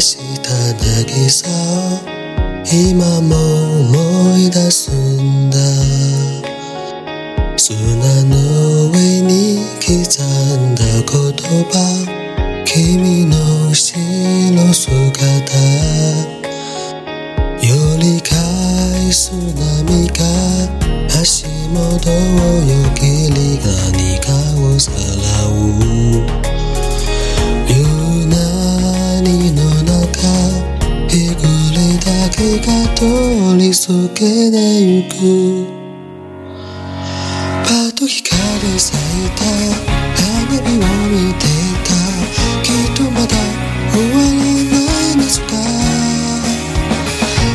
渚を今も思い出すんだ。砂の上に刻んだ言葉。君の後ろ姿。寄り返す波が足元をよぎり何かをさら通り過けてゆく。パッと光咲いた花火を見てた。きっとまだ終わらない夏が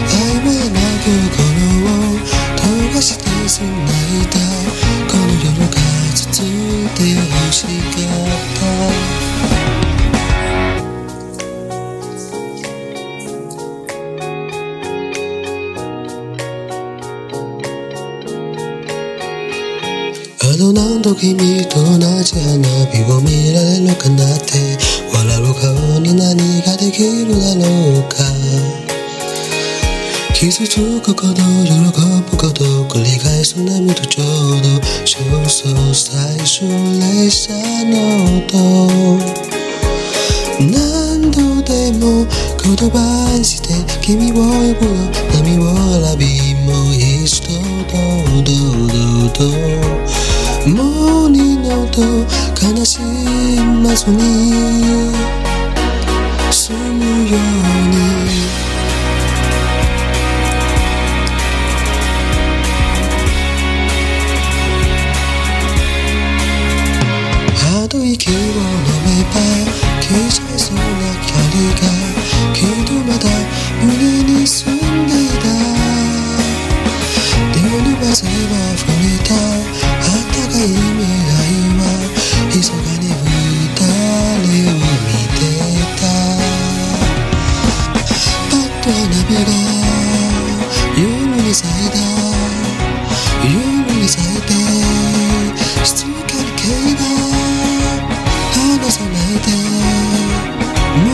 曖昧な心を溶かして繋いだ。この夜が続いて欲しか。の何度君と同じ花火を見られるかなって笑う顔に何ができるだろうか。傷つくこと喜ぶこと繰り返す波とちょうど焦燥最終列車の音。何度でも言葉にして君を呼ぶ波を選びもう一度どうどうどうどう。もう二度と悲しまずに済むように。あと息を飲めば消えちゃいそうな光がきっとまだ胸に住んでいた。手を伸ばせば触れた。と涙が夜に咲いた。夜に咲いて静かに消えた。離さないで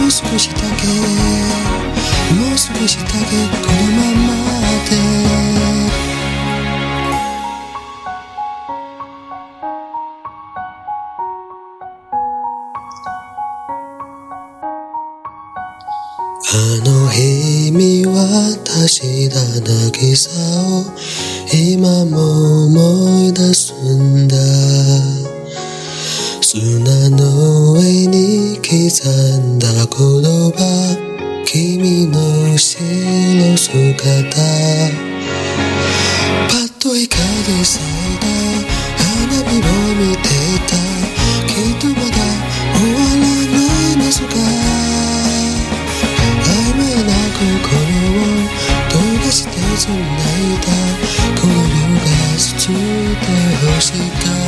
もう少しだけ。もう少しだけ。あの日見渡した渚を今も思い出すんだ。砂の上に刻んだ言葉君の後ろ姿。パッと光咲いた花火を見て Cuando llegas tú te vas a